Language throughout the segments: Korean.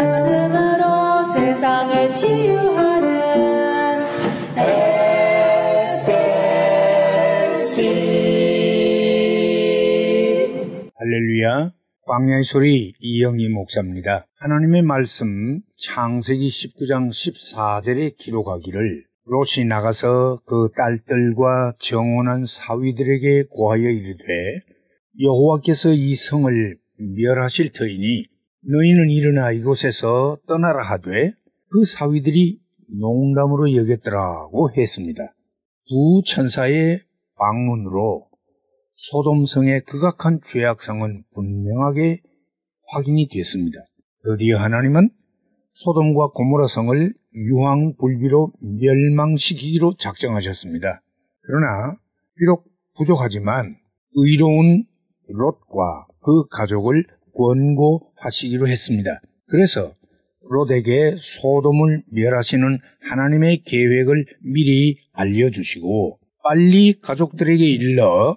말씀으로 세상을 치유하는 SLC 할렐루야 광야의 소리 이영희 목사입니다. 하나님의 말씀 창세기 19장 14절에 기록하기를 롯이 나가서 그 딸들과 정원한 사위들에게 고하여 이르되 여호와께서 이 성을 멸하실 터이니 너희는 일어나 이곳에서 떠나라 하되 그 사위들이 농담으로 여겼더라고 했습니다. 두 천사의 방문으로 소돔성의 극악한 죄악성은 분명하게 확인이 됐습니다. 드디어 하나님은 소돔과 고모라성을 유황 불비로 멸망시키기로 작정하셨습니다. 그러나 비록 부족하지만 의로운 롯과 그 가족을 권고하시기로 했습니다. 그래서 롯에게 소돔을 멸하시는 하나님의 계획을 미리 알려주시고 빨리 가족들에게 일러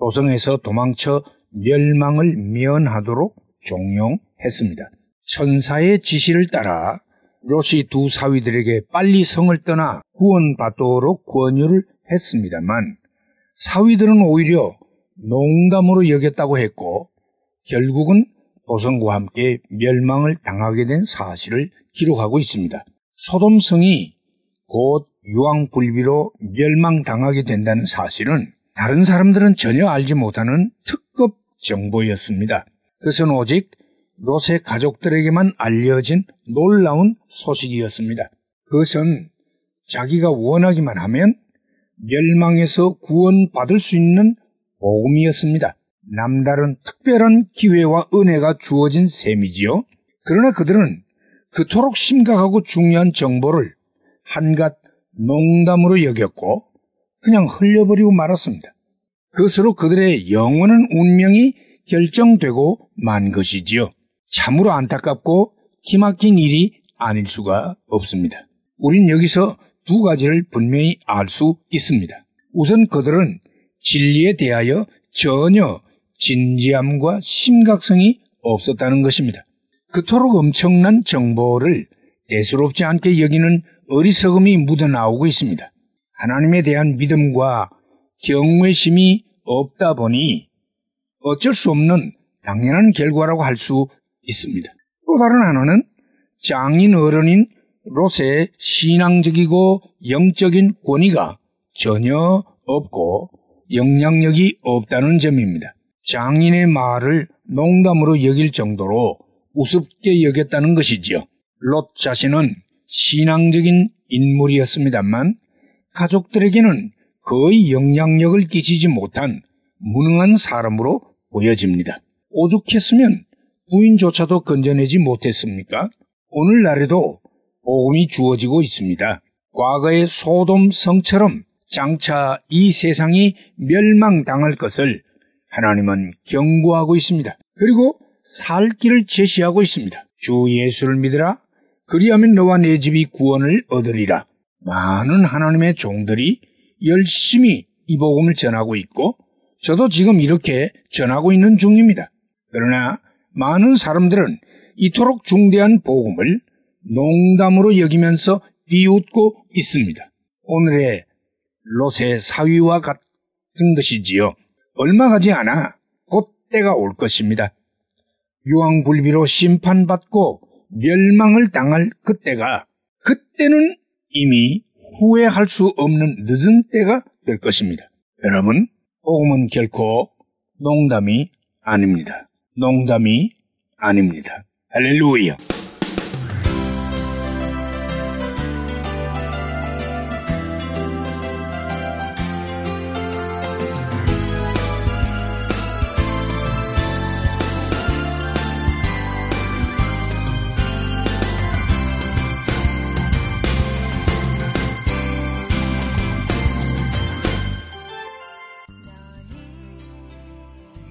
도성에서 도망쳐 멸망을 면하도록 종용했습니다. 천사의 지시를 따라 롯이 두 사위들에게 빨리 성을 떠나 구원받도록 권유를 했습니다만 사위들은 오히려 농담으로 여겼다고 했고 결국은 도성과 함께 멸망을 당하게 된 사실을 기록하고 있습니다. 소돔성이 곧 유황불비로 멸망당하게 된다는 사실은 다른 사람들은 전혀 알지 못하는 특급 정보였습니다. 그것은 오직 롯의 가족들에게만 알려진 놀라운 소식이었습니다. 그것은 자기가 원하기만 하면 멸망에서 구원받을 수 있는 복음이었습니다. 남다른 특별한 기회와 은혜가 주어진 셈이지요. 그러나 그들은 그토록 심각하고 중요한 정보를 한갓 농담으로 여겼고 그냥 흘려버리고 말았습니다. 그것으로 그들의 영원한 운명이 결정되고 만 것이지요. 참으로 안타깝고 기막힌 일이 아닐 수가 없습니다. 우린 여기서 두 가지를 분명히 알 수 있습니다. 우선 그들은 진리에 대하여 전혀 진지함과 심각성이 없었다는 것입니다. 그토록 엄청난 정보를 대수롭지 않게 여기는 어리석음이 묻어나오고 있습니다. 하나님에 대한 믿음과 경외심이 없다 보니 어쩔 수 없는 당연한 결과라고 할 수 있습니다. 또 다른 하나는 장인 어른인 롯의 신앙적이고 영적인 권위가 전혀 없고 영향력이 없다는 점입니다. 장인의 말을 농담으로 여길 정도로 우습게 여겼다는 것이지요. 롯 자신은 신앙적인 인물이었습니다만 가족들에게는 거의 영향력을 끼치지 못한 무능한 사람으로 보여집니다. 오죽했으면 부인조차도 건져내지 못했습니까? 오늘날에도 복음이 주어지고 있습니다. 과거의 소돔 성처럼 장차 이 세상이 멸망당할 것을 하나님은 경고하고 있습니다. 그리고 살 길을 제시하고 있습니다. 주 예수를 믿으라. 그리하면 너와 내 집이 구원을 얻으리라. 많은 하나님의 종들이 열심히 이 복음을 전하고 있고 저도 지금 이렇게 전하고 있는 중입니다. 그러나 많은 사람들은 이토록 중대한 복음을 농담으로 여기면서 비웃고 있습니다. 오늘의 롯의 사위와 같은 것이지요. 얼마 가지 않아 곧 때가 올 것입니다. 유황불비로 심판받고 멸망을 당할 그때가 그때는 이미 후회할 수 없는 늦은 때가 될 것입니다. 여러분, 복음은 결코 농담이 아닙니다. 농담이 아닙니다. 할렐루야.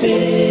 see.